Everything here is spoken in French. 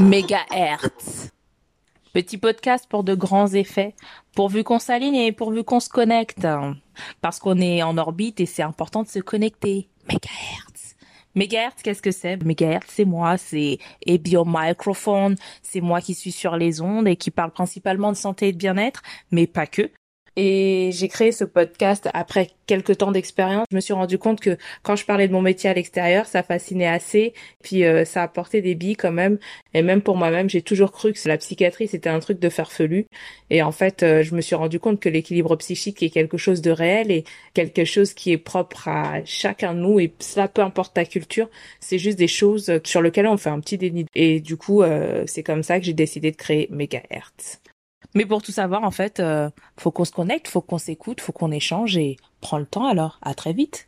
Mégahertz. Petit podcast pour de grands effets, pourvu qu'on s'aligne et pourvu qu'on se connecte. Parce qu'on est en orbite et c'est important de se connecter. Mégahertz. Mégahertz, qu'est-ce que c'est? Mégahertz, c'est moi, c'est Ebio Microphone, c'est moi qui suis sur les ondes et qui parle principalement de santé et de bien-être, mais pas que. Et j'ai créé ce podcast après quelques temps d'expérience. Je me suis rendu compte que quand je parlais de mon métier à l'extérieur, ça fascinait assez. Puis euh, ça apportait des billes quand même. Et même pour moi-même, j'ai toujours cru que la psychiatrie c'était un truc de farfelu. Et en fait, euh, je me suis rendu compte que l'équilibre psychique est quelque chose de réel et quelque chose qui est propre à chacun de nous. Et ça, peu importe ta culture, c'est juste des choses sur lesquelles on fait un petit déni. Et du coup, euh, c'est comme ça que j'ai décidé de créer Megahertz. Mais pour tout savoir, en fait, euh, faut qu'on se connecte, faut qu'on s'écoute, faut qu'on échange et prends le temps alors. À très vite.